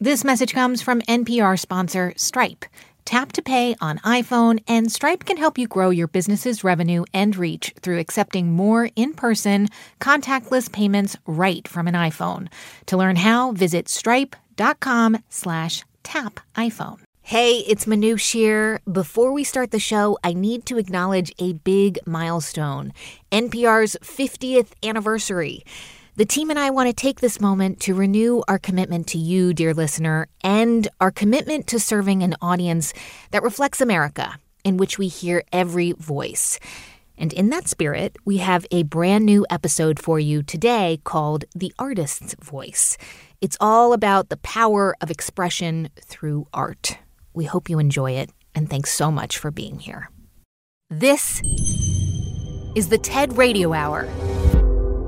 This message comes from NPR sponsor Stripe. Tap to pay on iPhone, and Stripe can help you grow your business's revenue and reach through accepting more in person, contactless payments right from an iPhone. To learn how, visit stripe.com slash tap iPhone. Hey, it's Manoush here. Before we start the show, I need to acknowledge a big milestone NPR's 50th anniversary. The team and I want to take this moment to renew our commitment to you, dear listener, and our commitment to serving an audience that reflects America, in which we hear every voice. And in that spirit, we have a brand new episode for you today called The Artist's Voice. It's all about the power of expression through art. We hope you enjoy it, and thanks so much for being here. This is the TED Radio Hour.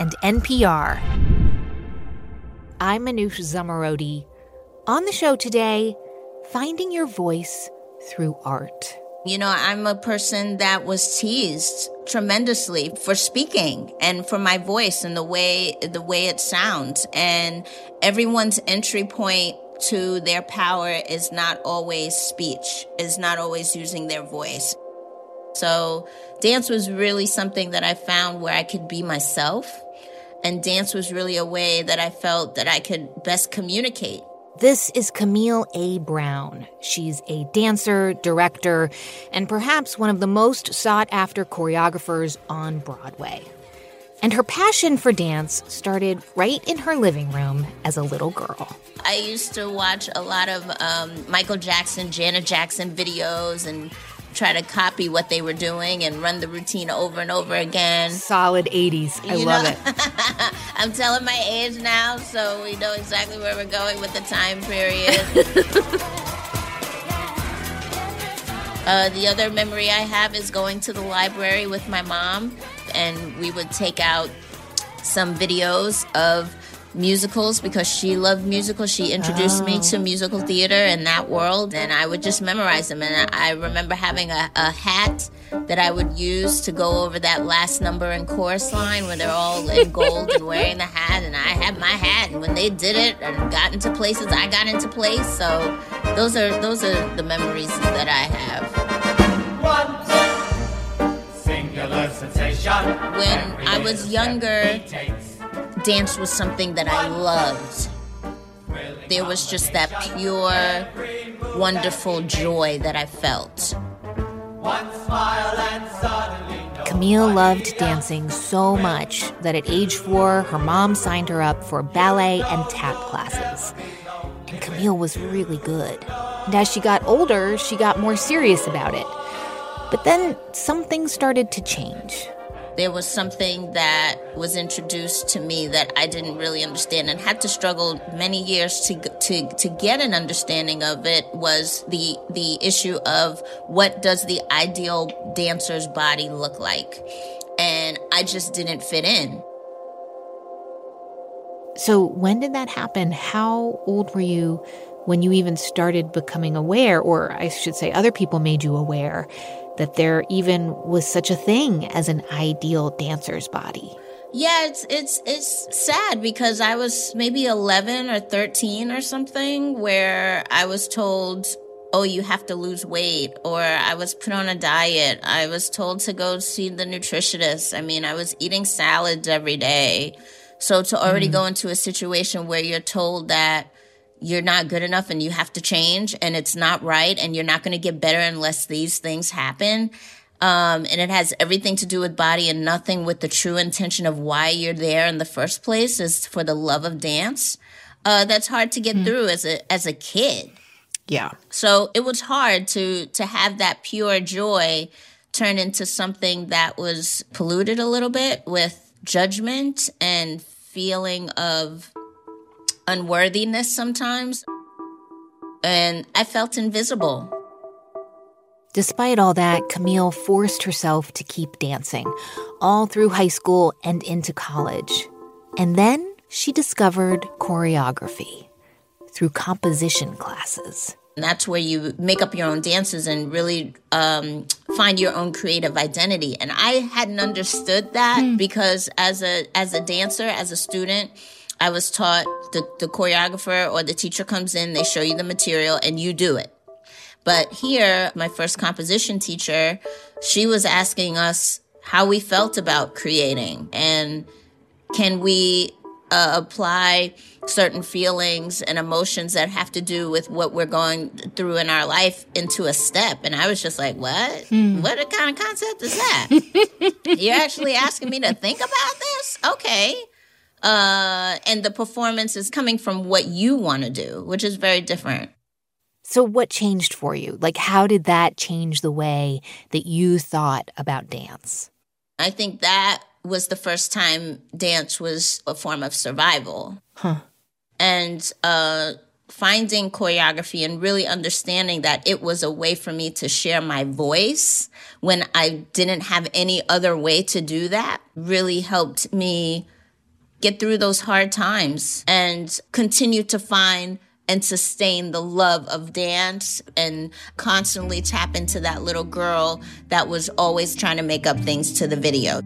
and NPR. I'm Manoush Zomorodi. On the show today, finding your voice through art. You know, I'm a person that was teased tremendously for speaking and for my voice and the way the way it sounds and everyone's entry point to their power is not always speech, is not always using their voice. So, dance was really something that I found where I could be myself and dance was really a way that I felt that I could best communicate. This is Camille A. Brown. She's a dancer, director, and perhaps one of the most sought after choreographers on Broadway. And her passion for dance started right in her living room as a little girl. I used to watch a lot of um, Michael Jackson, Janet Jackson videos and try to copy what they were doing and run the routine over and over again. Solid 80s. I you love know? it. I'm telling my age now, so we know exactly where we're going with the time period. uh, the other memory I have is going to the library with my mom, and we would take out some videos of musicals because she loved musicals. She introduced oh. me to musical theater and that world, and I would just memorize them. And I remember having a, a hat that I would use to go over that last number in chorus line where they're all in gold and wearing the hat, and I had my hat. And when they did it and got into places, I got into place. So those are those are the memories that I have. When I was younger dance was something that I loved. There was just that pure, wonderful joy that I felt. Camille loved dancing so much that at age four, her mom signed her up for ballet and tap classes. And Camille was really good. And as she got older, she got more serious about it. But then something started to change there was something that was introduced to me that I didn't really understand and had to struggle many years to to to get an understanding of it was the the issue of what does the ideal dancer's body look like and I just didn't fit in. So when did that happen? How old were you when you even started becoming aware or I should say other people made you aware that there even was such a thing as an ideal dancer's body. Yeah, it's it's it's sad because I was maybe 11 or 13 or something where I was told, "Oh, you have to lose weight," or I was put on a diet. I was told to go see the nutritionist. I mean, I was eating salads every day. So to already mm. go into a situation where you're told that you're not good enough and you have to change and it's not right and you're not going to get better unless these things happen. Um, and it has everything to do with body and nothing with the true intention of why you're there in the first place is for the love of dance. Uh, that's hard to get mm. through as a, as a kid. Yeah. So it was hard to, to have that pure joy turn into something that was polluted a little bit with judgment and feeling of unworthiness sometimes. And I felt invisible. Despite all that, Camille forced herself to keep dancing all through high school and into college. And then she discovered choreography through composition classes. And that's where you make up your own dances and really um, find your own creative identity. And I hadn't understood that mm. because as a as a dancer, as a student, I was taught the, the choreographer or the teacher comes in, they show you the material, and you do it. But here, my first composition teacher, she was asking us how we felt about creating and can we uh, apply certain feelings and emotions that have to do with what we're going through in our life into a step. And I was just like, what? Hmm. What kind of concept is that? You're actually asking me to think about this? Okay. Uh, and the performance is coming from what you want to do, which is very different. So, what changed for you? Like, how did that change the way that you thought about dance? I think that was the first time dance was a form of survival. Huh. And uh, finding choreography and really understanding that it was a way for me to share my voice when I didn't have any other way to do that really helped me get through those hard times and continue to find and sustain the love of dance and constantly tap into that little girl that was always trying to make up things to the video.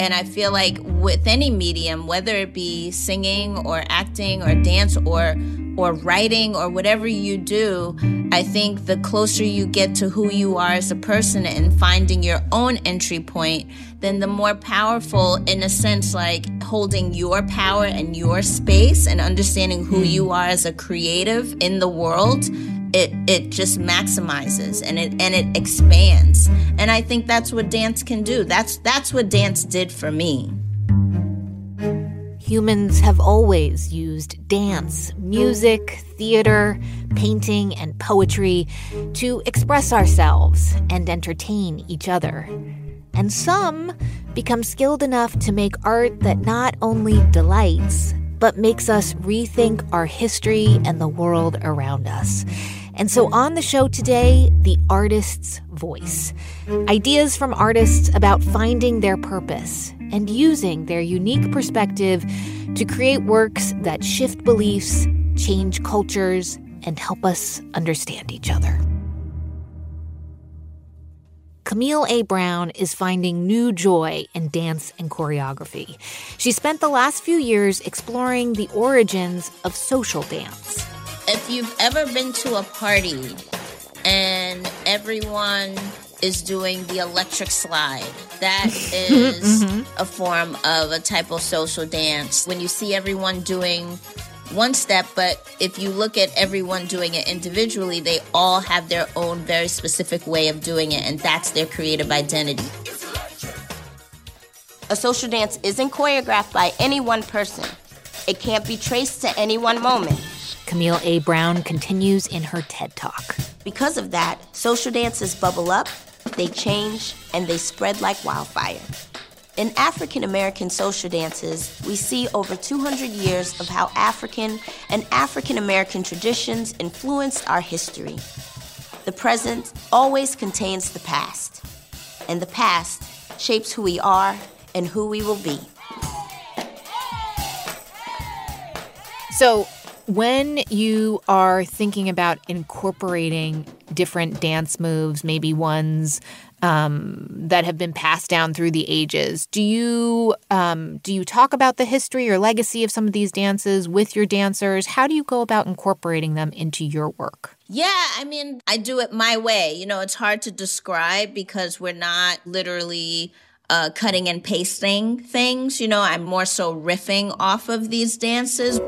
And I feel like with any medium, whether it be singing or acting or dance or or writing or whatever you do, I think the closer you get to who you are as a person and finding your own entry point, then the more powerful, in a sense, like holding your power and your space and understanding who you hmm. are as a creative in the world it it just maximizes and it and it expands. And i think that's what dance can do. That's that's what dance did for me Humans have always used dance, music, theater, painting, and poetry to express ourselves and entertain each other. And some become skilled enough to make art that not only delights, but makes us rethink our history and the world around us. And so on the show today, the artist's voice. Ideas from artists about finding their purpose and using their unique perspective to create works that shift beliefs, change cultures, and help us understand each other. Camille A. Brown is finding new joy in dance and choreography. She spent the last few years exploring the origins of social dance. If you've ever been to a party and everyone is doing the electric slide. That is mm-hmm. a form of a type of social dance. When you see everyone doing one step, but if you look at everyone doing it individually, they all have their own very specific way of doing it, and that's their creative identity. A social dance isn't choreographed by any one person. It can't be traced to any one moment. Camille A. Brown continues in her TED Talk. Because of that, social dances bubble up they change and they spread like wildfire. In African American social dances, we see over 200 years of how African and African American traditions influenced our history. The present always contains the past, and the past shapes who we are and who we will be. So, when you are thinking about incorporating different dance moves, maybe ones um, that have been passed down through the ages, do you um, do you talk about the history or legacy of some of these dances with your dancers? How do you go about incorporating them into your work? Yeah, I mean, I do it my way. You know, it's hard to describe because we're not literally uh, cutting and pasting things. You know, I'm more so riffing off of these dances.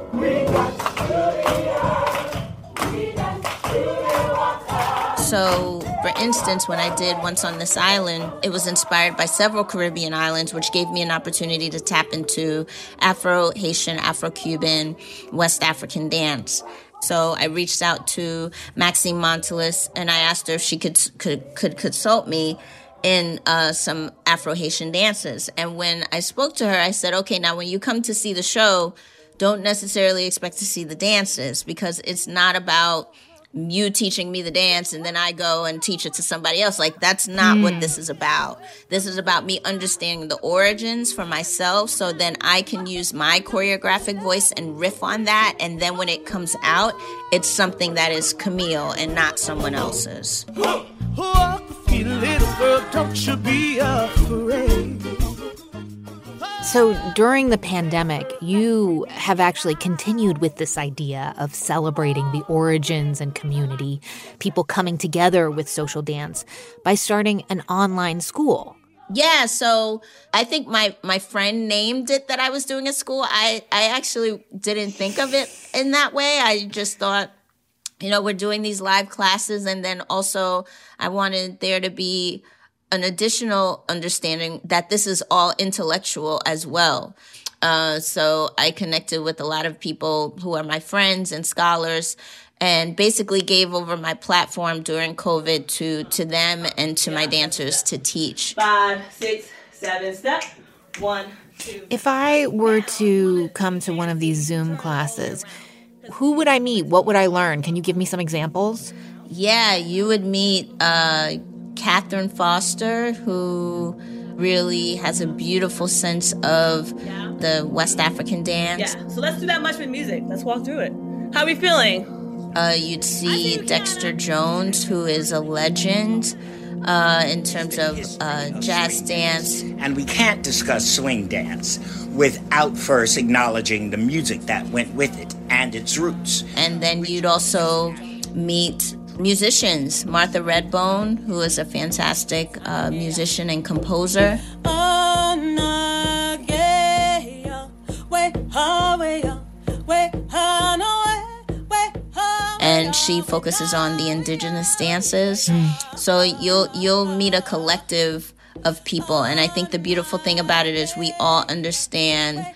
So, for instance, when I did Once on This Island, it was inspired by several Caribbean islands, which gave me an opportunity to tap into Afro Haitian, Afro Cuban, West African dance. So I reached out to Maxine Montilus and I asked her if she could could could consult me in uh, some Afro Haitian dances. And when I spoke to her, I said, okay, now when you come to see the show, don't necessarily expect to see the dances because it's not about you teaching me the dance and then I go and teach it to somebody else. Like that's not mm. what this is about. This is about me understanding the origins for myself so then I can use my choreographic voice and riff on that and then when it comes out, it's something that is Camille and not someone else's. So during the pandemic, you have actually continued with this idea of celebrating the origins and community, people coming together with social dance by starting an online school. Yeah, so I think my my friend named it that I was doing a school. I I actually didn't think of it in that way. I just thought you know, we're doing these live classes and then also I wanted there to be an additional understanding that this is all intellectual as well. Uh, so I connected with a lot of people who are my friends and scholars and basically gave over my platform during COVID to, to them and to my dancers to teach. Five, six, seven, step. One, two. If I were to come to one of these Zoom classes, who would I meet? What would I learn? Can you give me some examples? Yeah, you would meet uh, Catherine Foster, who really has a beautiful sense of the West African dance. Yeah, so let's do that much with music. Let's walk through it. How are we feeling? Uh, you'd see Dexter Jones, who is a legend uh, in terms of uh, jazz dance. And we can't discuss swing dance without first acknowledging the music that went with it and its roots. And then you'd also meet musicians. Martha Redbone, who is a fantastic uh, musician and composer. And she focuses on the indigenous dances. Mm. So you'll you'll meet a collective of people. And I think the beautiful thing about it is we all understand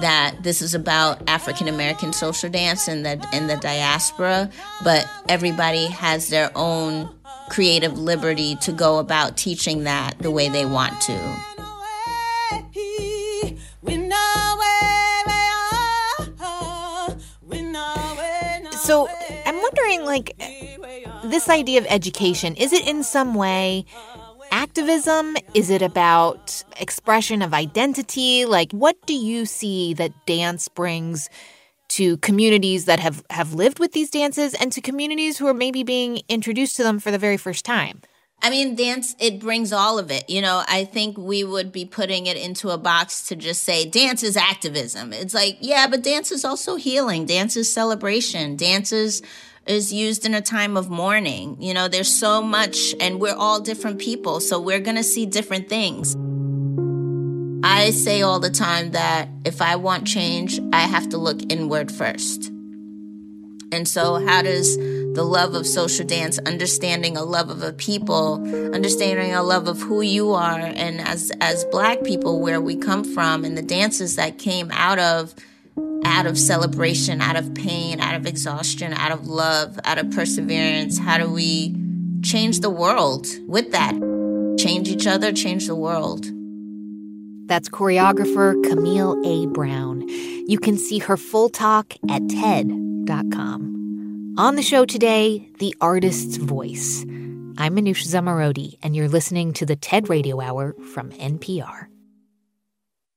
that this is about African American social dance and the and the diaspora, but everybody has their own creative liberty to go about teaching that the way they want to. So I'm wondering, like, this idea of education, is it in some way activism? Is it about expression of identity? Like, what do you see that dance brings to communities that have, have lived with these dances and to communities who are maybe being introduced to them for the very first time? I mean, dance, it brings all of it. You know, I think we would be putting it into a box to just say dance is activism. It's like, yeah, but dance is also healing. Dance is celebration. Dance is is used in a time of mourning. You know, there's so much, and we're all different people, so we're gonna see different things. I say all the time that if I want change, I have to look inward first. And so, how does the love of social dance, understanding a love of a people, understanding a love of who you are, and as as Black people, where we come from, and the dances that came out of out of celebration, out of pain, out of exhaustion, out of love, out of perseverance? How do we change the world with that? Change each other, change the world. That's choreographer Camille A. Brown. You can see her full talk at TED.com. On the show today, The Artist's Voice. I'm Manoush Zomorodi, and you're listening to the TED Radio Hour from NPR.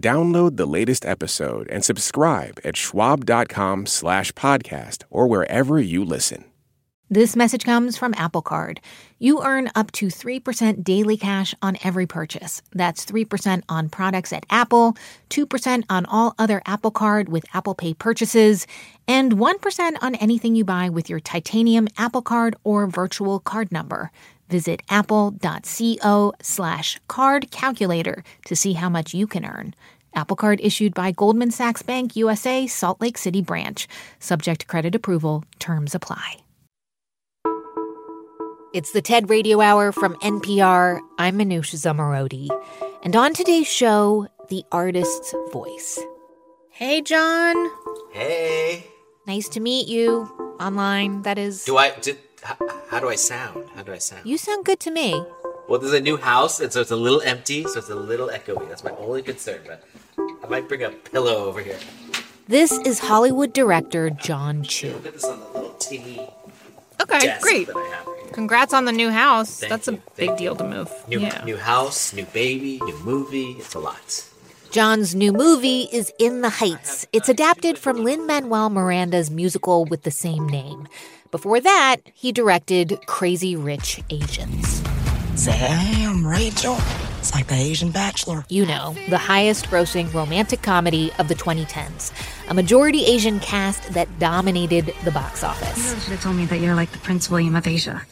Download the latest episode and subscribe at schwab.com slash podcast or wherever you listen. This message comes from Apple Card. You earn up to 3% daily cash on every purchase. That's 3% on products at Apple, 2% on all other Apple Card with Apple Pay purchases, and 1% on anything you buy with your titanium Apple Card or virtual card number. Visit apple.co slash card calculator to see how much you can earn. Apple Card issued by Goldman Sachs Bank USA, Salt Lake City branch. Subject to credit approval. Terms apply. It's the TED Radio Hour from NPR. I'm Manoush Zomorodi. And on today's show, the artist's voice. Hey, Jon. Hey. Nice to meet you. Online, that is. Do I? Did, how, how do I sound? How do I sound? You sound good to me. Well, there's a new house, and so it's a little empty, so it's a little echoey. That's my only concern, but I might bring a pillow over here. This is Hollywood director Jon Chu. Put this on the little teeny Okay, desk great. that I have here. Congrats on the new house. Thank That's you, a thank big you. deal to move. New, yeah. new house, new baby, new movie. It's a lot. Jon's new movie is In the Heights. It's adapted from Lin Manuel Miranda's musical with the same name. Before that, he directed Crazy Rich Asians. Damn, Rachel. It's like the Asian Bachelor. You know, the highest grossing romantic comedy of the 2010s. A majority Asian cast that dominated the box office. You should have told me that you're like the Prince William of Asia.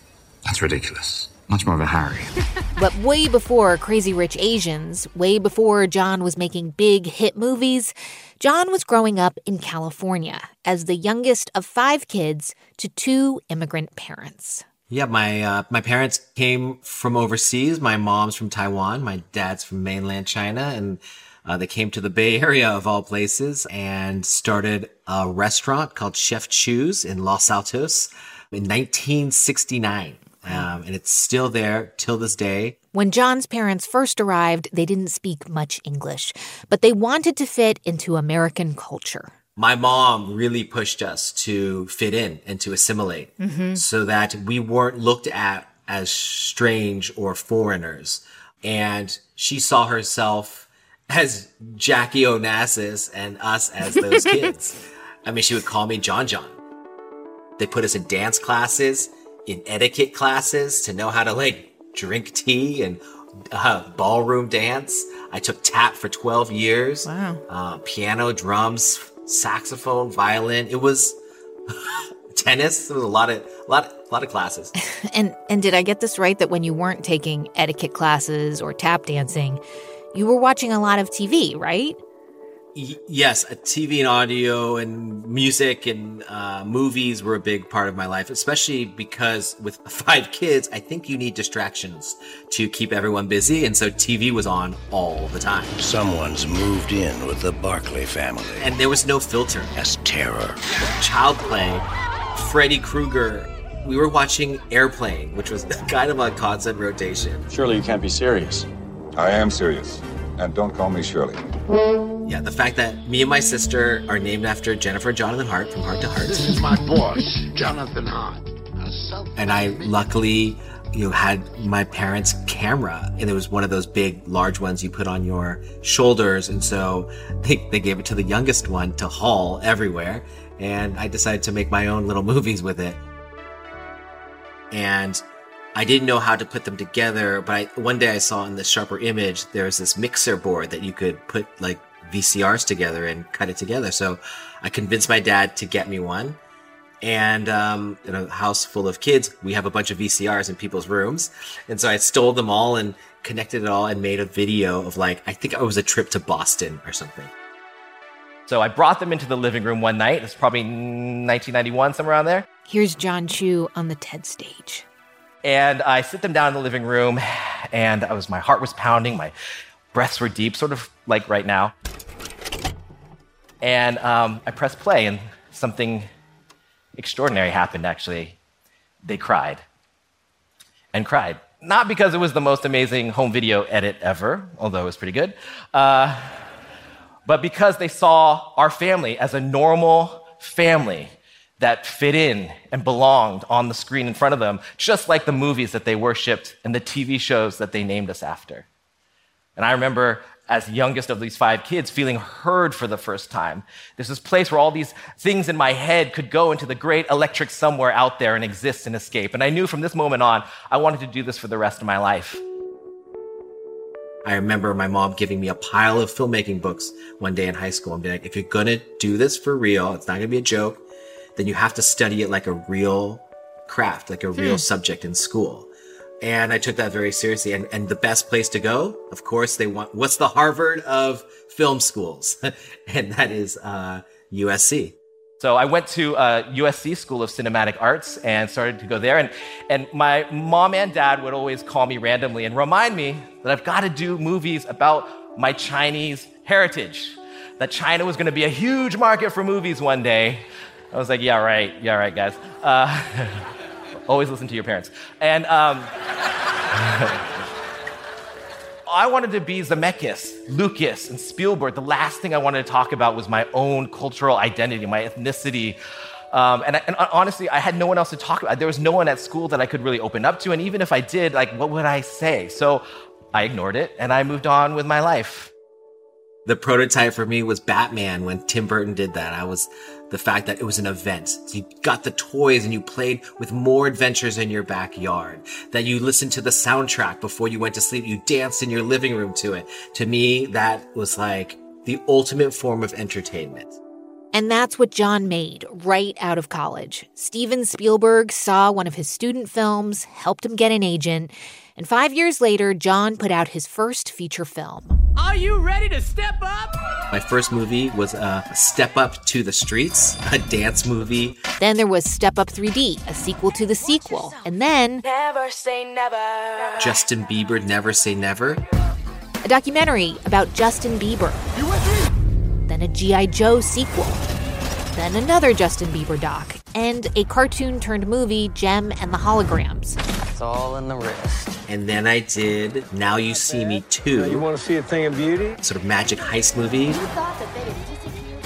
That's ridiculous. Much more of a Harry. But way before Crazy Rich Asians, way before Jon was making big hit movies, Jon was growing up in California as the youngest of five kids to two immigrant parents. Yeah, my uh, my parents came from overseas. My mom's from Taiwan. My dad's from mainland China, and uh, they came to the Bay Area of all places and started a restaurant called Chef Chu's in Los Altos in 1969, um, and it's still there till this day. When Jon's parents first arrived, they didn't speak much English, but they wanted to fit into American culture. My mom really pushed us to fit in and to assimilate, Mhm. so that we weren't looked at as strange or foreigners. And she saw herself as Jackie Onassis and us as those kids. I mean, she would call me John John. They put us in dance classes, in etiquette classes to know how to like drink tea and uh, ballroom dance. I took tap for 12 years. Wow. Uh, piano, drums, saxophone, violin. It was tennis. There was a lot of, a lot, a lot of classes. And and did I get this right that when you weren't taking etiquette classes or tap dancing, you were watching a lot of TV, right? Y- yes, uh, TV and audio and music and uh, movies were a big part of my life, especially because with five kids, I think you need distractions to keep everyone busy. And so TV was on all the time. Someone's moved in with the Barclay family. And there was no filter. As terror. Child Play, Freddy Krueger. We were watching Airplane, which was kind of on constant rotation. Surely you can't be serious. I am serious. And don't call me Shirley. Yeah, the fact that me and my sister are named after Jennifer Jonathan Hart from Hart to Hart. This is my boss, Jonathan Hart. and I luckily, you know, had my parents' camera, and it was one of those big, large ones you put on your shoulders, and so they, they gave it to the youngest one to haul everywhere, and I decided to make my own little movies with it. And I didn't know how to put them together, but I, one day I saw in the sharper image there was this mixer board that you could put like VCRs together and cut it together. So I convinced my dad to get me one. And um, in a house full of kids, we have a bunch of VCRs in people's rooms. And so I stole them all and connected it all and made a video of like, I think it was a trip to Boston or something. So I brought them into the living room one night. It's probably 1991, somewhere around there. Here's Jon Chu on the TED stage. And I sit them down in the living room, and I was my heart was pounding, my breaths were deep, sort of like right now. And um, I pressed play, and something extraordinary happened. Actually, they cried and cried. Not because it was the most amazing home video edit ever, although it was pretty good, uh, but because they saw our family as a normal family that fit in and belonged on the screen in front of them, just like the movies that they worshiped and the TV shows that they named us after. And I remember, as youngest of these five kids, feeling heard for the first time. There's this place where all these things in my head could go into the great electric somewhere out there and exist and escape. And I knew from this moment on, I wanted to do this for the rest of my life. I remember my mom giving me a pile of filmmaking books one day in high school and being like, if you're gonna do this for real, it's not gonna be a joke, then you have to study it like a real craft, like a real Hmm. subject in school. And I took that very seriously. And, and the best place to go, of course, they want, what's the Harvard of film schools? and that is, uh, USC. So I went to uh, USC School of Cinematic Arts and started to go there. And, and my mom and dad would always call me randomly and remind me that I've got to do movies about my Chinese heritage, that China was going to be a huge market for movies one day. I was like, yeah, right, yeah, right, guys. Uh, always listen to your parents. And um, I wanted to be Zemeckis, Lucas, and Spielberg. The last thing I wanted to talk about was my own cultural identity, my ethnicity. Um, and, I, and, honestly, I had no one else to talk about. There was no one at school that I could really open up to. And even if I did, like, what would I say? So I ignored it and I moved on with my life. The prototype for me was Batman when Tim Burton did that. I was the fact that it was an event. So you got the toys and you played with more adventures in your backyard. That you listened to the soundtrack before you went to sleep. You danced in your living room to it. To me, that was like the ultimate form of entertainment. And that's what Jon made right out of college. Steven Spielberg saw one of his student films, helped him get an agent, and five years later, Jon put out his first feature film. Are you ready to step up? My first movie was uh, Step Up 2 the Streets, a dance movie. Then there was Step Up 3D, a sequel to the sequel. And then. Never say never. Justin Bieber, Never Say Never. A documentary about Justin Bieber. Then a G.I. Joe sequel. Then another Justin Bieber doc. And a cartoon turned movie, Jem and the Holograms. It's all in the wrist. And then I did Now You See Me 2. You want to see a thing of beauty? Sort of magic heist movie.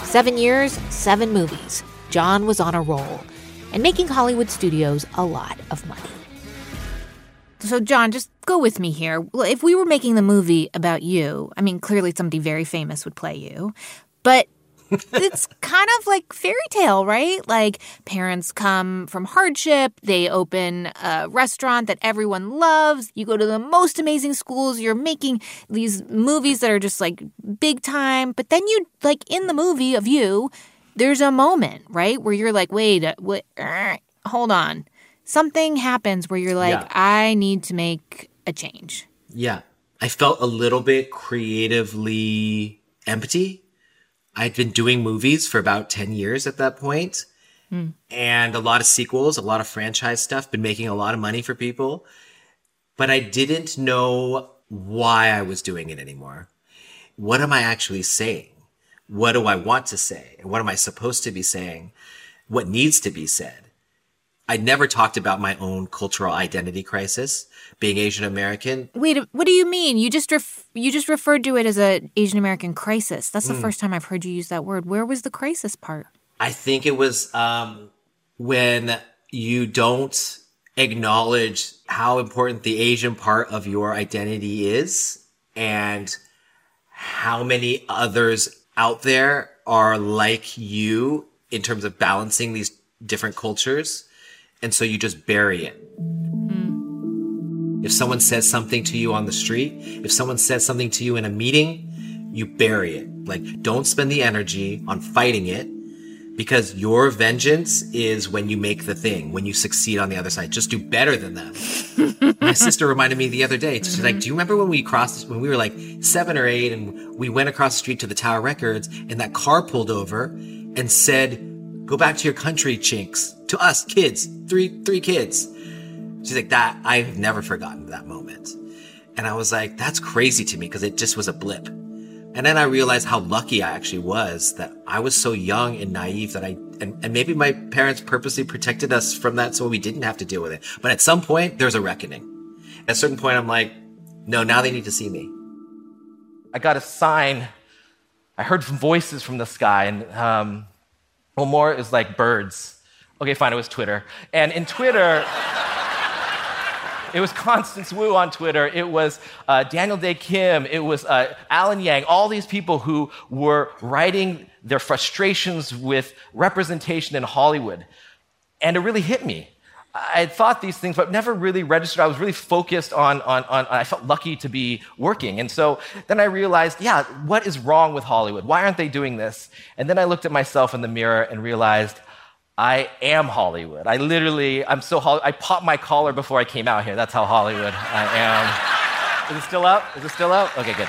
Seven years, seven movies. Jon was on a roll and making Hollywood studios a lot of money. So, Jon, just go with me here. If we were making the movie about you, I mean, clearly somebody very famous would play you, but it's kind of like fairy tale, right? Like parents come from hardship, they open a restaurant that everyone loves, you go to the most amazing schools, you're making these movies that are just like big time, but then you like in the movie of you, there's a moment, right, where you're like, "Wait, what, uh, hold on." Something happens where you're like, yeah. "I need to make a change." Yeah. I felt a little bit creatively empty I'd been doing movies for about 10 years at that point, mm. and a lot of sequels, a lot of franchise stuff, been making a lot of money for people. But I didn't know why I was doing it anymore. What am I actually saying? What do I want to say? What am I supposed to be saying? What needs to be said? I never talked about my own cultural identity crisis, being Asian American. Wait, what do you mean? You just ref- you just referred to it as a Asian American crisis. That's the mm. first time I've heard you use that word. Where was the crisis part? I think it was um, when you don't acknowledge how important the Asian part of your identity is and how many others out there are like you in terms of balancing these different cultures and so you just bury it. Mm. If someone says something to you on the street, if someone says something to you in a meeting, you bury it. Like, don't spend the energy on fighting it because your vengeance is when you make the thing, when you succeed on the other side. Just do better than them. My sister reminded me the other day. She's mm-hmm. like, "Do you remember when we crossed when we were like seven or eight, and we went across the street to the Tower Records, and that car pulled over and said." Go back to your country, chinks. To us, kids. Three, three kids. She's like, that, I've never forgotten that moment. And I was like, that's crazy to me because it just was a blip. And then I realized how lucky I actually was that I was so young and naive that I, and, and maybe my parents purposely protected us from that so we didn't have to deal with it. But at some point, there's a reckoning. At a certain point, I'm like, no, now they need to see me. I got a sign. I heard voices from the sky, and um, well, more is like birds. Okay, fine, it was Twitter. And in Twitter, it was Constance Wu on Twitter. It was uh, Daniel Dae Kim. It was uh, Alan Yang. All these people who were writing their frustrations with representation in Hollywood. And it really hit me. I had thought these things, but never really registered. I was really focused on, on, on, I felt lucky to be working. And so then I realized, yeah, what is wrong with Hollywood? Why aren't they doing this? And then I looked at myself in the mirror and realized, I am Hollywood. I literally, I'm so Hollywood. I popped my collar before I came out here. That's how Hollywood I am. Is it still up? Is it still up? Okay, good.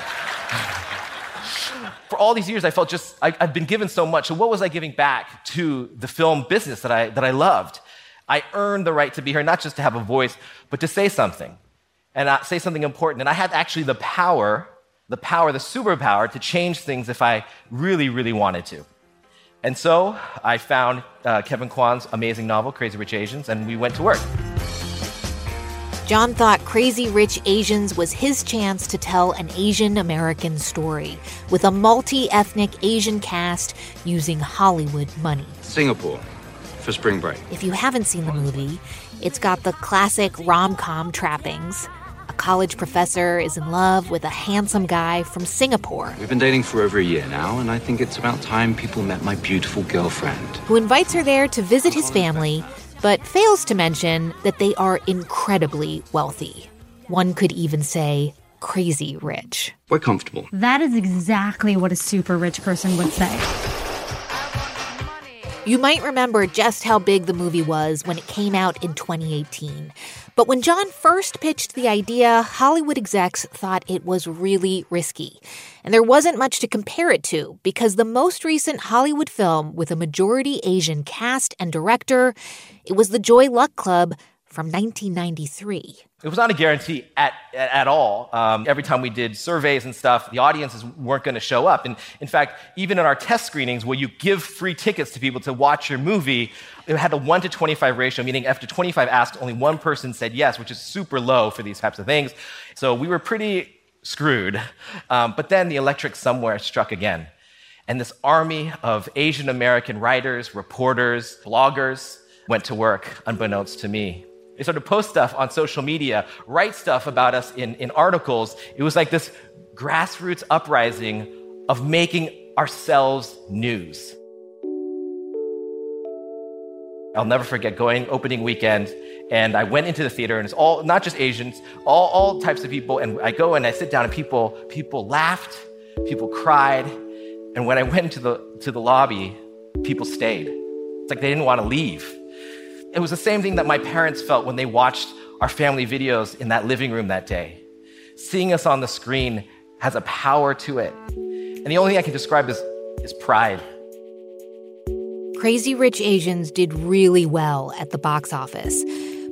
For all these years, I felt just, I, have been given so much. So, what was I giving back to the film business that I, that I loved? I earned the right to be here, not just to have a voice, but to say something and uh, say something important. And I had actually the power, the power, the superpower to change things if I really, really wanted to. And so I found uh, Kevin Kwan's amazing novel, Crazy Rich Asians, and we went to work. Jon thought Crazy Rich Asians was his chance to tell an Asian American story with a multi ethnic Asian cast using Hollywood money. Singapore for spring break. If you haven't seen the movie, it's got the classic rom com trappings. A college professor is in love with a handsome guy from Singapore. We've been dating for over a year now, and I think it's about time people met my beautiful girlfriend. Who invites her there to visit his family but fails to mention that they are incredibly wealthy. One could even say crazy rich. We're comfortable. That is exactly what a super rich person would say. You might remember just how big the movie was when it came out in 2018. But when Jon first pitched the idea, Hollywood execs thought it was really risky. And there wasn't much to compare it to because the most recent Hollywood film with a majority Asian cast and director, it was The Joy Luck Club from 1993. It was not a guarantee at, at, at all. Um, every time we did surveys and stuff, the audiences weren't going to show up. And in fact, even in our test screenings, where you give free tickets to people to watch your movie, it had a 1 to 25 ratio, meaning after 25 asked, only one person said yes, which is super low for these types of things. So we were pretty screwed. Um, but then the electric somewhere struck again. And this army of Asian American writers, reporters, bloggers went to work unbeknownst to me. They started to post stuff on social media, write stuff about us in, in articles. It was like this grassroots uprising of making ourselves news. I'll never forget going opening weekend, and I went into the theater, and it's all not just Asians, all, all types of people. And I go and I sit down, and people people laughed, people cried, and when I went into the to the lobby, people stayed. It's like they didn't want to leave. It was the same thing that my parents felt when they watched our family videos in that living room that day. Seeing us on the screen has a power to it. And the only thing I can describe is, is pride. Crazy Rich Asians did really well at the box office,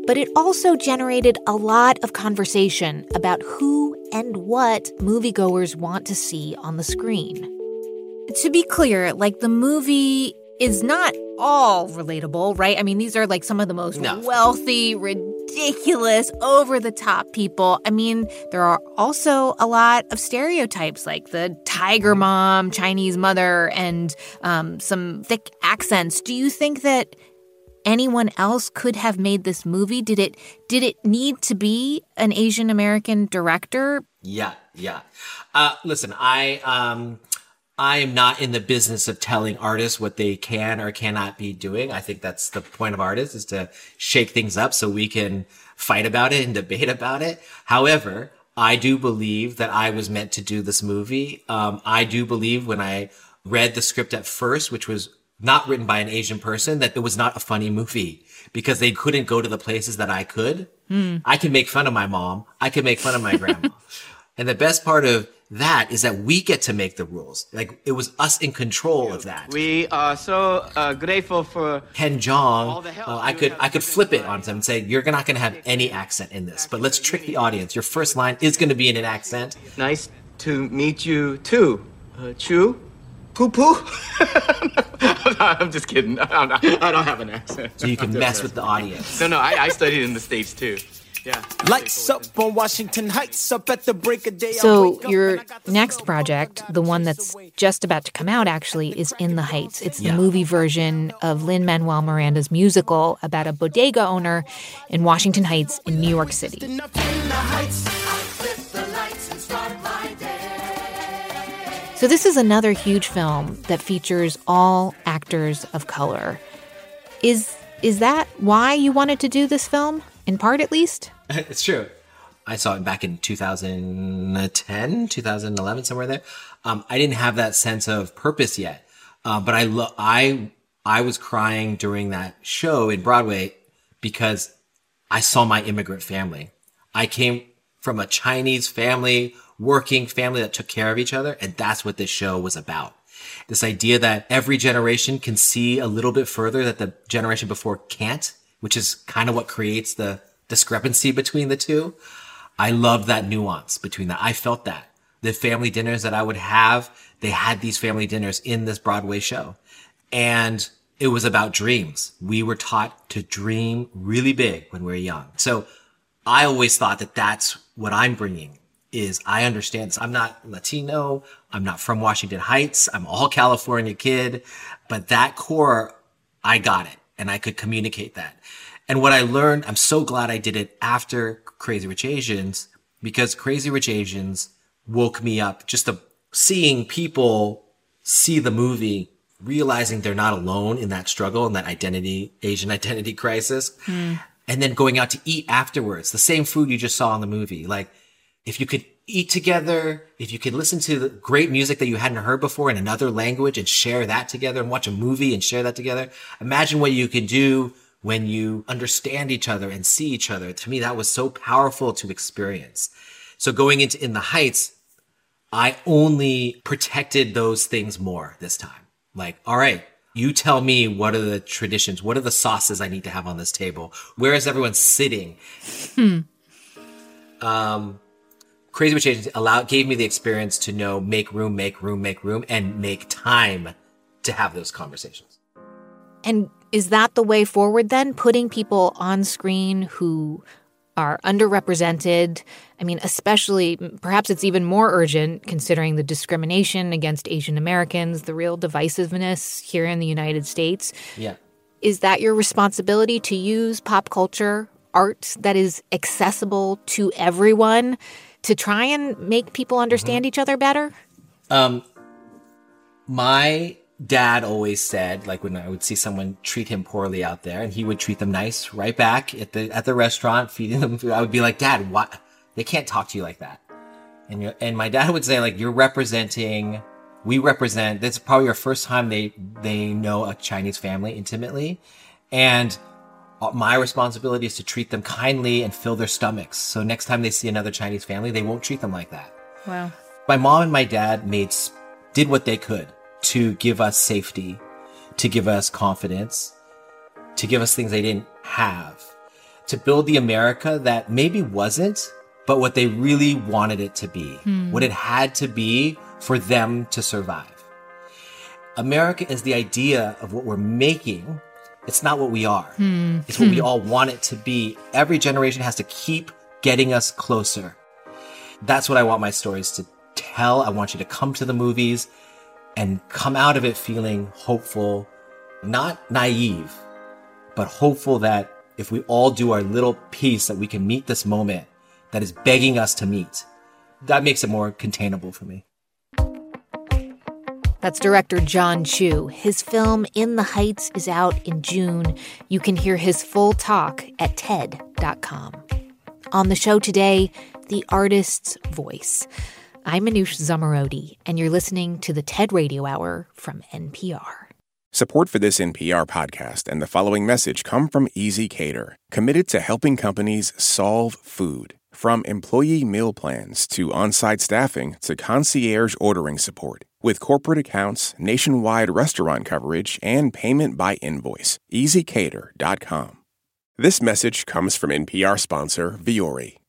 but it also generated a lot of conversation about who and what moviegoers want to see on the screen. To be clear, like the movie is not all relatable, right? I mean, these are like some of the most no. wealthy, ridiculous, over the top people. I mean, there are also a lot of stereotypes like the tiger mom, Chinese mother, and um, some thick accents. Do you think that anyone else could have made this movie? Did it did it need to be an Asian American director? Yeah, yeah. Uh, listen, I um I am not in the business of telling artists what they can or cannot be doing. I think that's the point of artists is to shake things up so we can fight about it and debate about it. However, I do believe that I was meant to do this movie. Um, I do believe when I read the script at first, which was not written by an Asian person, that it was not a funny movie because they couldn't go to the places that I could. Mm. I can make fun of my mom. I can make fun of my grandma. And the best part of that is that we get to make the rules. Like it was us in control of that. We are so uh, grateful for Ken Jeong. Uh, I could I could flip it on him and say you're not going to have any accent in this, but let's trick the audience. Your first line is going to be in an accent. Nice to meet you too, uh, Chu. Poo poo. I'm just kidding. I don't, I don't have an accent. So you can mess with the audience. No, no, I, I studied in the States too. Yeah. Lights up on Washington Heights up at the break of day. So your next project, the one that's just about to come out actually, is In the Heights. It's the yeah. movie version of Lin Manuel Miranda's musical about a bodega owner in Washington Heights in New York City. So this is another huge film that features all actors of color. Is is that why you wanted to do this film? In part at least? it's true. I saw it back in 2010, 2011, somewhere there. Um, I didn't have that sense of purpose yet, uh, but I lo- I I was crying during that show in Broadway because I saw my immigrant family. I came from a Chinese family, working family that took care of each other. And that's what this show was about. This idea that every generation can see a little bit further that the generation before can't, which is kind of what creates the discrepancy between the two. I love that nuance between that. I felt that. The family dinners that I would have, they had these family dinners in this Broadway show. And it was about dreams. We were taught to dream really big when we were young. So I always thought that that's what I'm bringing is I understand this. I'm not Latino. I'm not from Washington Heights. I'm all California kid, but that core, I got it and I could communicate that. And what I learned, I'm so glad I did it after Crazy Rich Asians because Crazy Rich Asians woke me up just to seeing people see the movie, realizing they're not alone in that struggle and that identity, Asian identity crisis. Hmm. And then going out to eat afterwards, the same food you just saw in the movie. Like if you could eat together, if you could listen to the great music that you hadn't heard before in another language and share that together and watch a movie and share that together, imagine what you could do when you understand each other and see each other. To me, that was so powerful to experience. So going into In the Heights, I only protected those things more this time. Like, all right, you tell me what are the traditions? What are the sauces I need to have on this table? Where is everyone sitting? Hmm. Um, Crazy Rich Asians allowed gave me the experience to know make room, make room, make room, and make time to have those conversations. And is that the way forward then? Putting people on screen who are underrepresented? I mean, especially, perhaps it's even more urgent considering the discrimination against Asian Americans, the real divisiveness here in the United States. Yeah. Is that your responsibility to use pop culture, art that is accessible to everyone to try and make people understand Mm-hmm. each other better? Um, my dad always said, like when I would see someone treat him poorly out there, and he would treat them nice right back at the at the restaurant, feeding them food. I would be like, Dad, what? They can't talk to you like that. And you and my dad would say, like, you're representing. We represent. This is probably your first time they they know a Chinese family intimately, and uh, my responsibility is to treat them kindly and fill their stomachs. So next time they see another Chinese family, they won't treat them like that. Wow. My mom and my dad made did what they could to give us safety, to give us confidence, to give us things they didn't have, to build the America that maybe wasn't, but what they really wanted it to be, Hmm. what it had to be for them to survive. America is the idea of what we're making. It's not what we are. Hmm. It's what we Hmm. all want it to be. Every generation has to keep getting us closer. That's what I want my stories to tell. I want you to come to the movies and come out of it feeling hopeful, not naive, but hopeful that if we all do our little piece that we can meet this moment that is begging us to meet. That makes it more containable for me. That's director Jon Chu. His film In the Heights is out in June. You can hear his full talk at TED.com. On the show today, The Artist's Voice. I'm Manoush Zomorodi, and you're listening to the TED Radio Hour from NPR. Support for this NPR podcast and the following message come from ezCater, committed to helping companies solve food. From employee meal plans to on site staffing to concierge ordering support. With corporate accounts, nationwide restaurant coverage, and payment by invoice. ezCater.com. This message comes from NPR sponsor Vuori.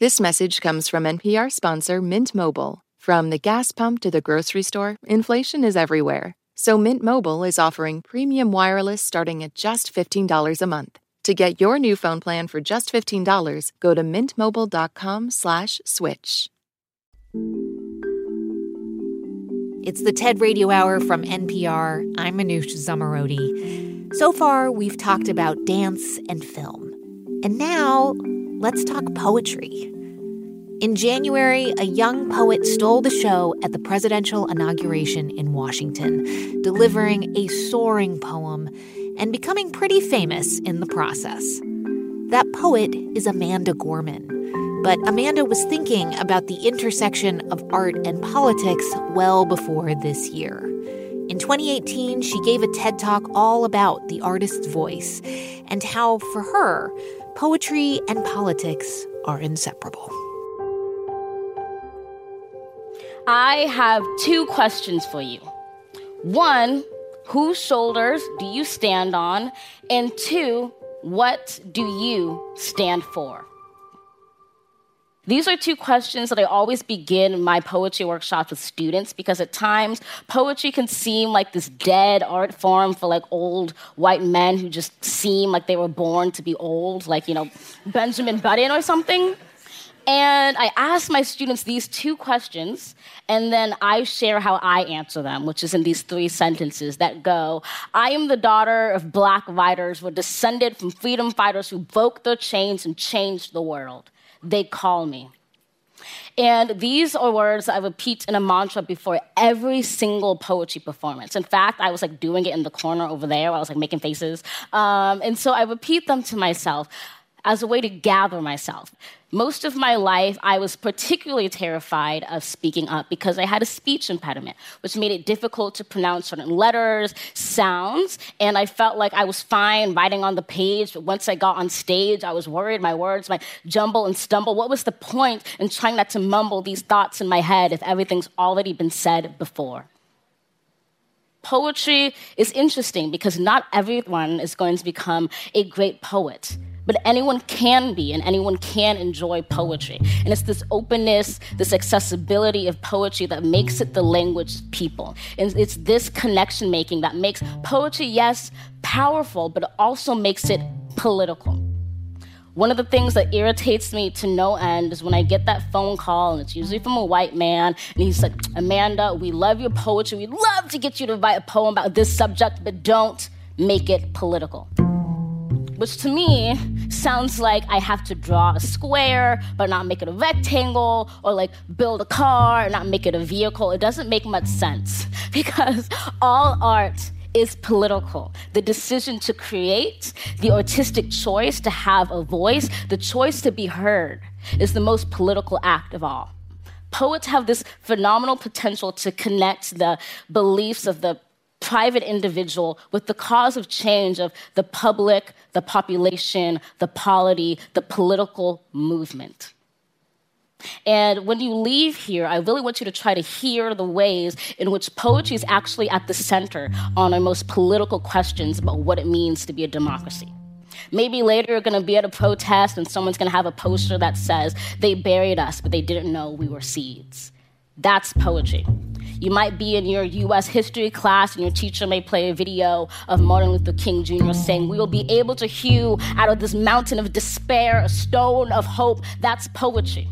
This message comes from NPR sponsor Mint Mobile. From the gas pump to the grocery store, inflation is everywhere. So Mint Mobile is offering premium wireless starting at just $15 a month. To get your new phone plan for just $15, go to mintmobile.com slash switch. It's the TED Radio Hour from NPR. I'm Manoush Zomorodi. So far, we've talked about dance and film. And now, let's talk poetry. In January, a young poet stole the show at the presidential inauguration in Washington, delivering a soaring poem and becoming pretty famous in the process. That poet is Amanda Gorman. But Amanda was thinking about the intersection of art and politics well before this year. In 2018, she gave a TED Talk all about the artist's voice and how, for her, poetry and politics are inseparable. I have two questions for you. One, whose shoulders do you stand on? And two, what do you stand for? These are two questions that I always begin my poetry workshops with students because at times poetry can seem like this dead art form for like old white men who just seem like they were born to be old, like, you know, Benjamin Button or something. And I ask my students these two questions, and then I share how I answer them, which is in these three sentences that go I am the daughter of black writers, were descended from freedom fighters who broke their chains and changed the world they call me. And these are words I repeat in a mantra before every single poetry performance. In fact, I was like doing it in the corner over there. I was like making faces. Um, and so I repeat them to myself as a way to gather myself. Most of my life, I was particularly terrified of speaking up because I had a speech impediment, which made it difficult to pronounce certain letters, sounds, and I felt like I was fine writing on the page, but once I got on stage, I was worried my words might jumble and stumble. What was the point in trying not to mumble these thoughts in my head if everything's already been said before? Poetry is interesting because not everyone is going to become a great poet. But anyone can be, and anyone can enjoy poetry. And it's this openness, this accessibility of poetry that makes it the language people. And it's this connection making that makes poetry, yes, powerful, but also makes it political. One of the things that irritates me to no end is when I get that phone call, and it's usually from a white man, and he's like, Amanda, we love your poetry. We'd love to get you to write a poem about this subject, but don't make it political which to me sounds like I have to draw a square but not make it a rectangle, or like build a car and not make it a vehicle. It doesn't make much sense because all art is political. The decision to create, the artistic choice to have a voice, the choice to be heard is the most political act of all. Poets have this phenomenal potential to connect the beliefs of the private individual with the cause of change of the public, the population, the polity, the political movement. And when you leave here, I really want you to try to hear the ways in which poetry is actually at the center on our most political questions about what it means to be a democracy. Maybe later you're gonna be at a protest and someone's gonna have a poster that says, They buried us, but they didn't know we were seeds. That's poetry. You might be in your US history class and your teacher may play a video of Martin Luther King Jr. saying, We will be able to hew out of this mountain of despair a stone of hope. That's poetry.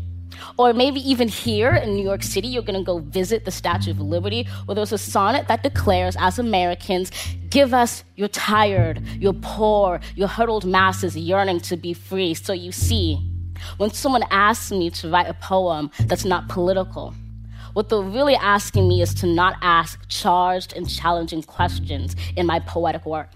Or maybe even here in New York City, you're gonna go visit the Statue of Liberty, where there's a sonnet that declares, as Americans, give us your tired, your poor, your huddled masses yearning to be free. So you see, when someone asks me to write a poem that's not political, what they're really asking me is to not ask charged and challenging questions in my poetic work.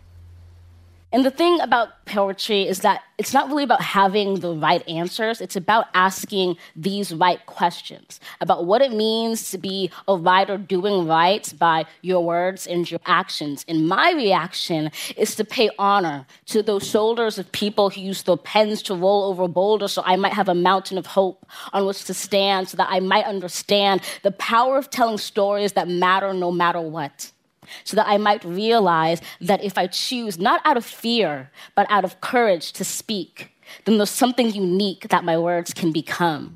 And the thing about poetry is that it's not really about having the right answers, it's about asking these right questions about what it means to be a writer doing right by your words and your actions. And my reaction is to pay honor to those shoulders of people who use their pens to roll over boulders so I might have a mountain of hope on which to stand, so that I might understand the power of telling stories that matter no matter what so that I might realize that if I choose, not out of fear, but out of courage to speak, then there's something unique that my words can become.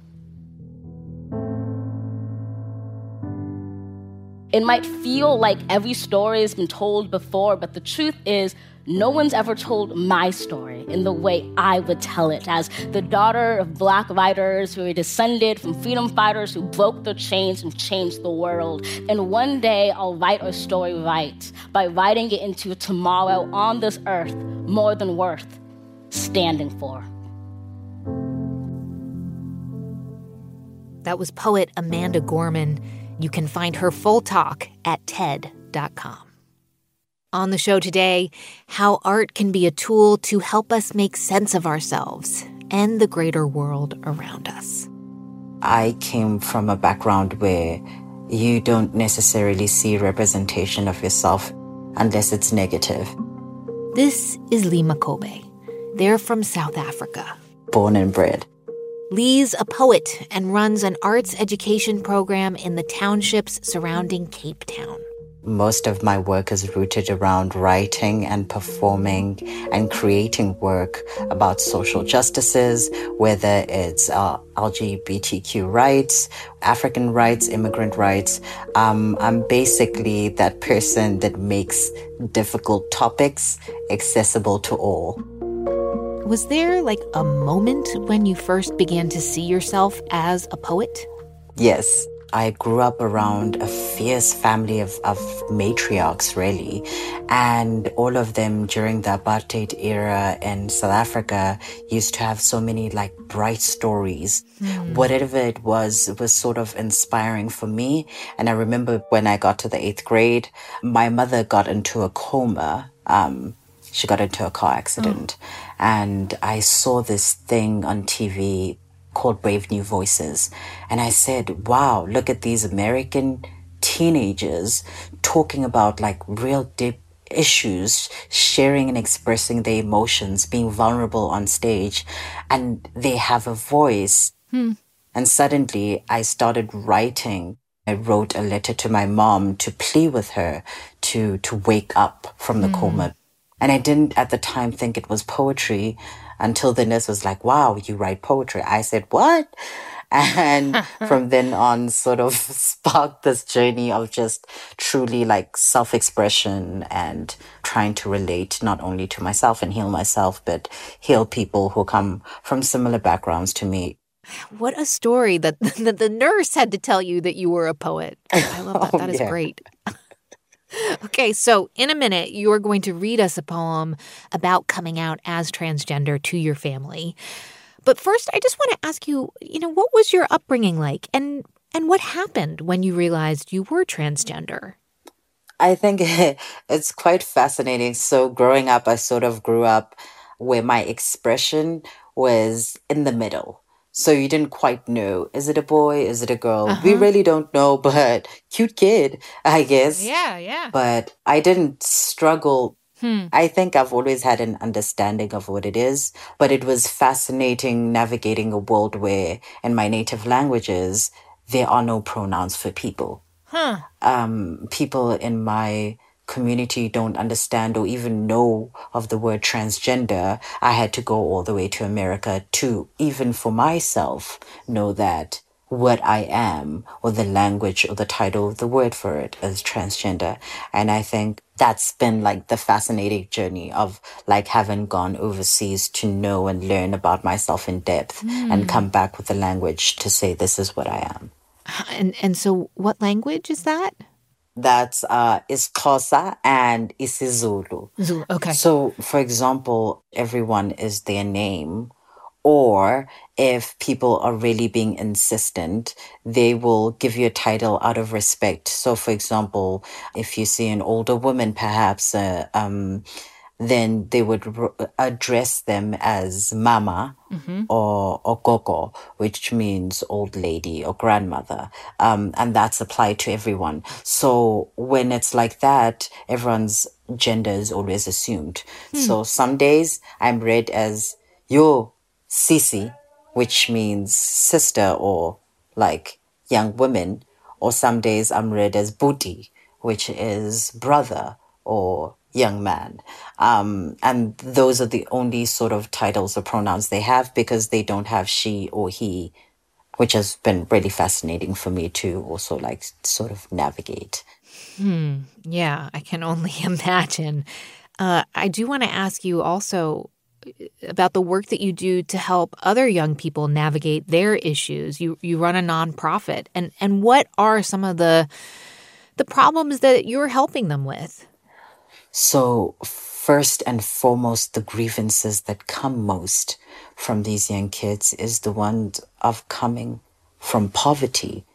It might feel like every story has been told before, but the truth is, no one's ever told my story in the way I would tell it as the daughter of black writers who are descended from freedom fighters who broke their chains and changed the world. And one day I'll write a story right by writing it into tomorrow on this earth more than worth standing for. That was poet Amanda Gorman. You can find her full talk at TED.com. On the show today, how art can be a tool to help us make sense of ourselves and the greater world around us. I came from a background where you don't necessarily see representation of yourself unless it's negative. This is Lee Mokobe. They're from South Africa. Born and bred. Lee's a poet and runs an arts education program in the townships surrounding Cape Town. Most of my work is rooted around writing and performing and creating work about social justices, whether it's uh, LGBTQ rights, African rights, immigrant rights. Um, I'm basically that person that makes difficult topics accessible to all. Was there like a moment when you first began to see yourself as a poet? Yes. I grew up around a fierce family of, of matriarchs, really. And all of them during the apartheid era in South Africa used to have so many like bright stories. Mm. Whatever it was, it was sort of inspiring for me. And I remember when I got to the eighth grade, my mother got into a coma. Um, she got into a car accident. Oh. And I saw this thing on TV called Brave New Voices. And I said, wow, look at these American teenagers talking about like real deep issues, sharing and expressing their emotions, being vulnerable on stage, and they have a voice. Hmm. And suddenly I started writing. I wrote a letter to my mom to plea with her to, to wake up from the hmm. coma. And I didn't at the time think it was poetry until the nurse was like, wow, you write poetry. I said, what? And from then on, sort of sparked this journey of just truly like self expression and trying to relate not only to myself and heal myself, but heal people who come from similar backgrounds to me. What a story that, that the nurse had to tell you that you were a poet. I love that. oh, that is yeah. great. Okay, so in a minute, you are going to read us a poem about coming out as transgender to your family. But first, I just want to ask you, you know, what was your upbringing like and and what happened when you realized you were transgender? I think it's quite fascinating. So, growing up, I sort of grew up where my expression was in the middle. So you didn't quite know. Is it a boy? Is it a girl? Uh-huh. We really don't know, but cute kid, I guess. Yeah, yeah. But I didn't struggle. Hmm. I think I've always had an understanding of what it is, but it was fascinating navigating a world where in my native languages, there are no pronouns for people. Huh. Um, people in my community don't understand or even know of the word transgender, I had to go all the way to America to, even for myself, know that what I am or the language or the title of the word for it is transgender. And I think that's been like the fascinating journey of like having gone overseas to know and learn about myself in depth mm. and come back with the language to say this is what I am. And and so what language is that? That's uh, Xhosa and isiZulu. Zulu, okay. So, for example, everyone is their name, or if people are really being insistent, they will give you a title out of respect. So, for example, if you see an older woman, perhaps uh, um, then they would address them as mama mm-hmm. or, or gogo, which means old lady or grandmother. Um, and that's applied to everyone. So when it's like that, everyone's gender is always assumed. Hmm. So some days I'm read as yo sisi, which means sister or like young woman. Or some days I'm read as buti, which is brother or young man. Um, and those are the only sort of titles or pronouns they have because they don't have she or he, which has been really fascinating for me to also like sort of navigate. Hmm. Yeah, I can only imagine. Uh, I do want to ask you also about the work that you do to help other young people navigate their issues. You you run a nonprofit, and and what are some of the the problems that you're helping them with? So, first and foremost, the grievances that come most from these young kids is the one of coming from poverty,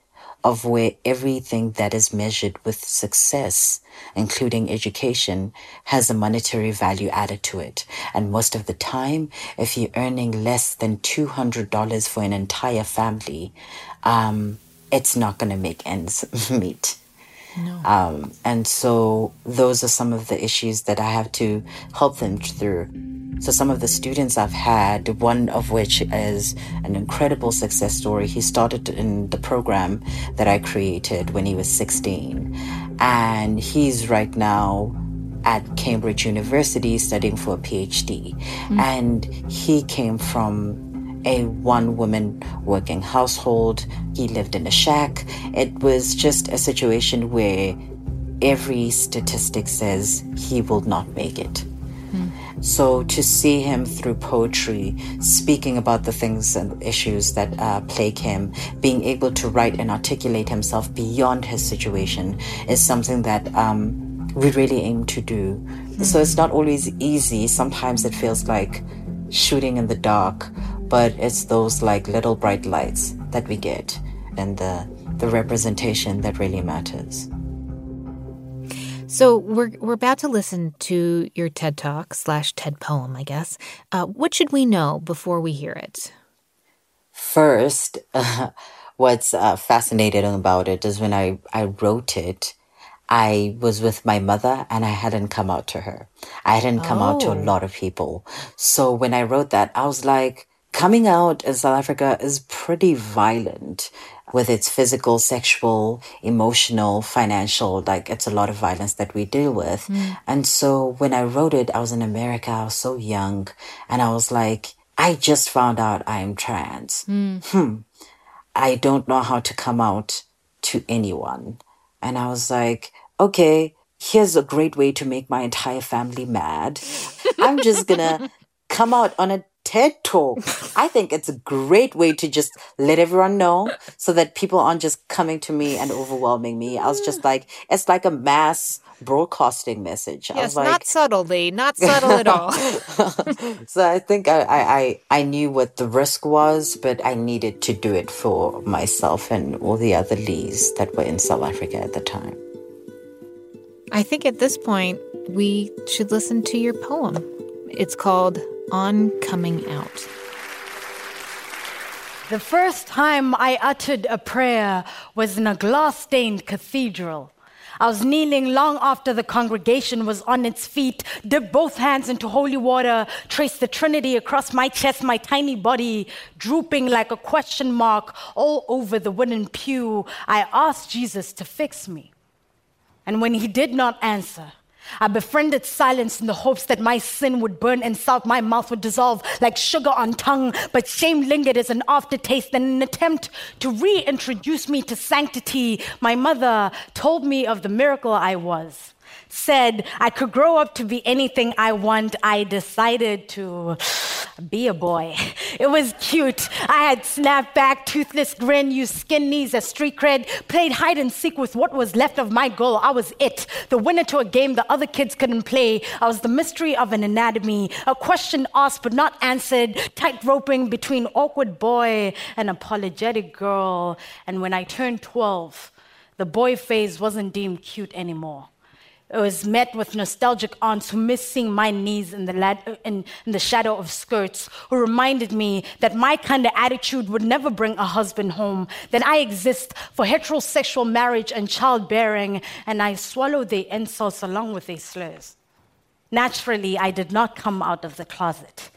of where everything that is measured with success, including education, has a monetary value added to it. And most of the time, if you're earning less than $200 for an entire family, um, it's not going to make ends meet. No. Um, and so those are some of the issues that I have to help them through. So some of the students I've had, one of which is an incredible success story. He started in the program that I created when he was 16. And he's right now at Cambridge University studying for a PhD. Mm-hmm. And he came from a one woman working household. He lived in a shack. It was just a situation where every statistic says he will not make it. So to see him through poetry, speaking about the things and issues that uh, plague him, being able to write and articulate himself beyond his situation is something that um, we really aim to do. Hmm. So it's not always easy. Sometimes it feels like shooting in the dark, but it's those like little bright lights that we get and the the representation that really matters. So we're we're about to listen to your TED Talk slash TED poem, I guess. Uh, what should we know before we hear it? First, uh, what's uh, fascinating about it is when I I wrote it, I was with my mother and I hadn't come out to her. I hadn't come oh. out to a oh. lot of people. So when I wrote that, I was like, coming out in South Africa is pretty violent with its physical, sexual, emotional, financial, like it's a lot of violence that we deal with. Mm. And so when I wrote it, I was in America, I was so young, and I was like, I just found out I am trans. Mm. Hmm. I don't know how to come out to anyone. And I was like, okay, here's a great way to make my entire family mad. I'm just gonna come out on a TED Talk. I think it's a great way to just let everyone know so that people aren't just coming to me and overwhelming me. I was just like, it's like a mass broadcasting message. Yes, like, not subtly, not subtle at all. so I think I, I, I knew what the risk was, but I needed to do it for myself and all the other Lees that were in South Africa at the time. I think at this point, we should listen to your poem. It's called on coming out. The first time I uttered a prayer was in a glass stained cathedral. I was kneeling long after the congregation was on its feet, dipped both hands into holy water, traced the Trinity across my chest, my tiny body drooping like a question mark all over the wooden pew. I asked Jesus to fix me. And when he did not answer, I befriended silence in the hopes that my sin would burn and salt my mouth would dissolve like sugar on tongue, but shame lingered as an aftertaste and an attempt to reintroduce me to sanctity. My mother told me of the miracle I was said I could grow up to be anything I want, I decided to be a boy. It was cute. I had snapback, toothless grin, used skin knees as street cred, played hide and seek with what was left of my goal. I was it, the winner to a game the other kids couldn't play. I was the mystery of an anatomy, a question asked but not answered, tight roping between awkward boy and apologetic girl. And when I turned 12, the boy phase wasn't deemed cute anymore. It was met with nostalgic aunts who missed seeing my knees in the, in, in the shadow of skirts, who reminded me that my kind of attitude would never bring a husband home, that I exist for heterosexual marriage and childbearing, and I swallowed the insults along with their slurs. Naturally, I did not come out of the closet.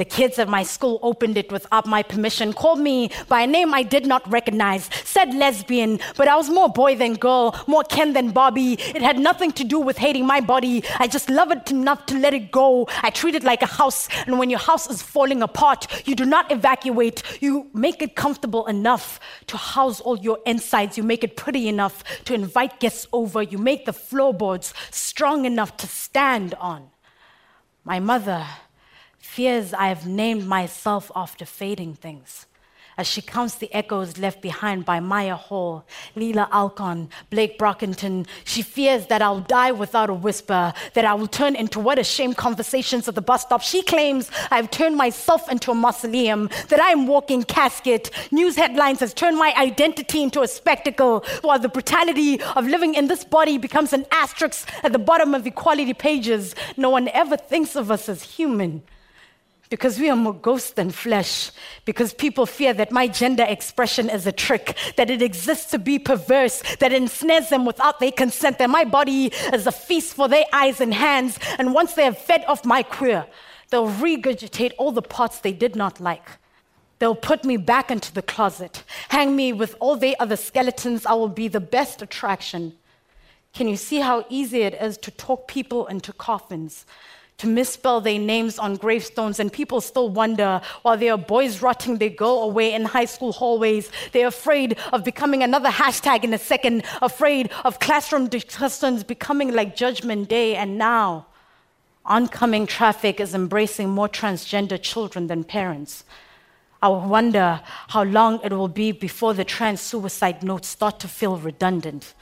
The kids at my school opened it without my permission, called me by a name I did not recognize, said lesbian, but I was more boy than girl, more Ken than Barbie. It had nothing to do with hating my body. I just love it enough to let it go. I treat it like a house, and when your house is falling apart, you do not evacuate. You make it comfortable enough to house all your insides. You make it pretty enough to invite guests over. You make the floorboards strong enough to stand on. My mother fears I have named myself after fading things as she counts the echoes left behind by Maya Hall, Leelah Alcorn, Blake Brockington. She fears that I'll die without a whisper, that I will turn into what a shame conversations at the bus stop. She claims I've turned myself into a mausoleum, that I am walking casket. News headlines has turned my identity into a spectacle, while the brutality of living in this body becomes an asterisk at the bottom of equality pages. No one ever thinks of us as human because we are more ghost than flesh, because people fear that my gender expression is a trick, that it exists to be perverse, that ensnares them without their consent, that my body is a feast for their eyes and hands, and once they have fed off my queer, they'll regurgitate all the parts they did not like. They'll put me back into the closet, hang me with all their other skeletons. I will be the best attraction. Can you see how easy it is to talk people into coffins? To misspell their names on gravestones, and people still wonder while there are boys rotting their girl away in high school hallways. They're afraid of becoming another hashtag in a second, afraid of classroom discussions becoming like Judgment Day. And now, oncoming traffic is embracing more transgender children than parents. I wonder how long it will be before the trans suicide notes start to feel redundant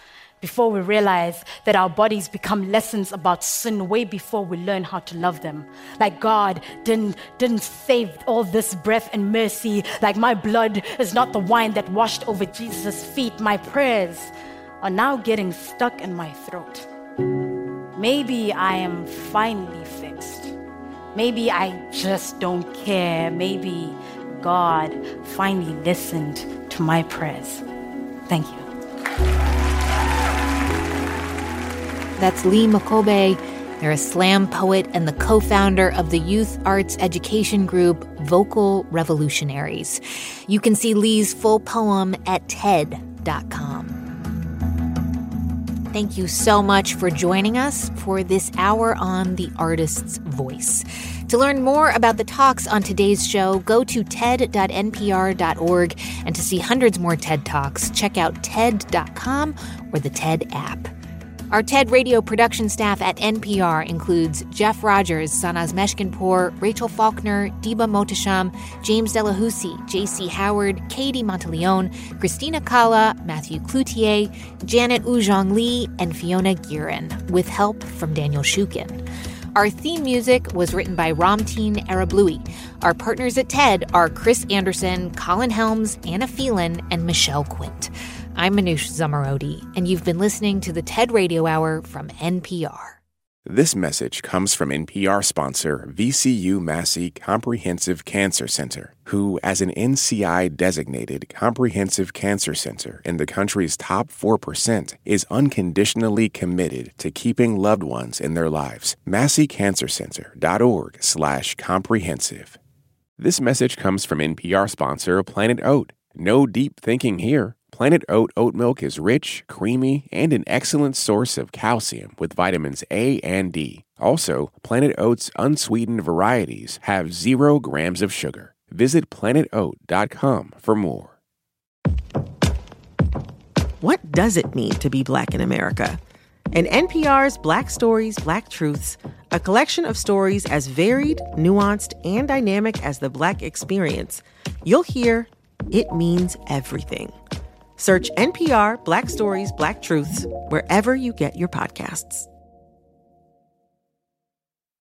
before we realize that our bodies become lessons about sin way before we learn how to love them. Like God didn't, didn't save all this breath and mercy. Like my blood is not the wine that washed over Jesus' feet. My prayers are now getting stuck in my throat. Maybe I am finally fixed. Maybe I just don't care. Maybe God finally listened to my prayers. Thank you. That's Lee Mokobe. They're a slam poet and the co founder of the youth arts education group Vocal Revolutionaries. You can see Lee's full poem at TED.com. Thank you so much for joining us for this hour on The Artist's Voice. To learn more about the talks on today's show, go to TED.npr.org. And to see hundreds more TED Talks, check out TED.com or the TED app. Our TED Radio production staff at NPR includes Jeff Rogers, Sanaz Meshkinpour, Rachel Faulkner, Diba Mohtasham, James Delahoussaye, J.C. Howard, Katie Monteleone, Christina Cala, Matthew Cloutier, Janet Woojeong Lee, and Fiona Geiran, with help from Daniel Shukin. Our theme music was written by Ramtin Arablouei. Our partners at TED are Chris Anderson, Colin Helms, Anna Phelan, and Michelle Quint. I'm Manoush Zomorodi, and you've been listening to the TED Radio Hour from NPR. This message comes from NPR sponsor VCU Massey Comprehensive Cancer Center, who, as an NCI designated comprehensive cancer center in the country's top 4%, is unconditionally committed to keeping loved ones in their lives. MasseyCancerCenter.org slash comprehensive. This message comes from NPR sponsor Planet Oat. No deep thinking here. Planet Oat oat milk is rich, creamy, and an excellent source of calcium with vitamins A and D. Also, Planet Oat's unsweetened varieties have zero grams of sugar. Visit planetoat.com for more. What does it mean to be black in America? In NPR's Black Stories, Black Truths, a collection of stories as varied, nuanced, and dynamic as the black experience, you'll hear it means everything. Search NPR Black Stories, Black Truths wherever you get your podcasts.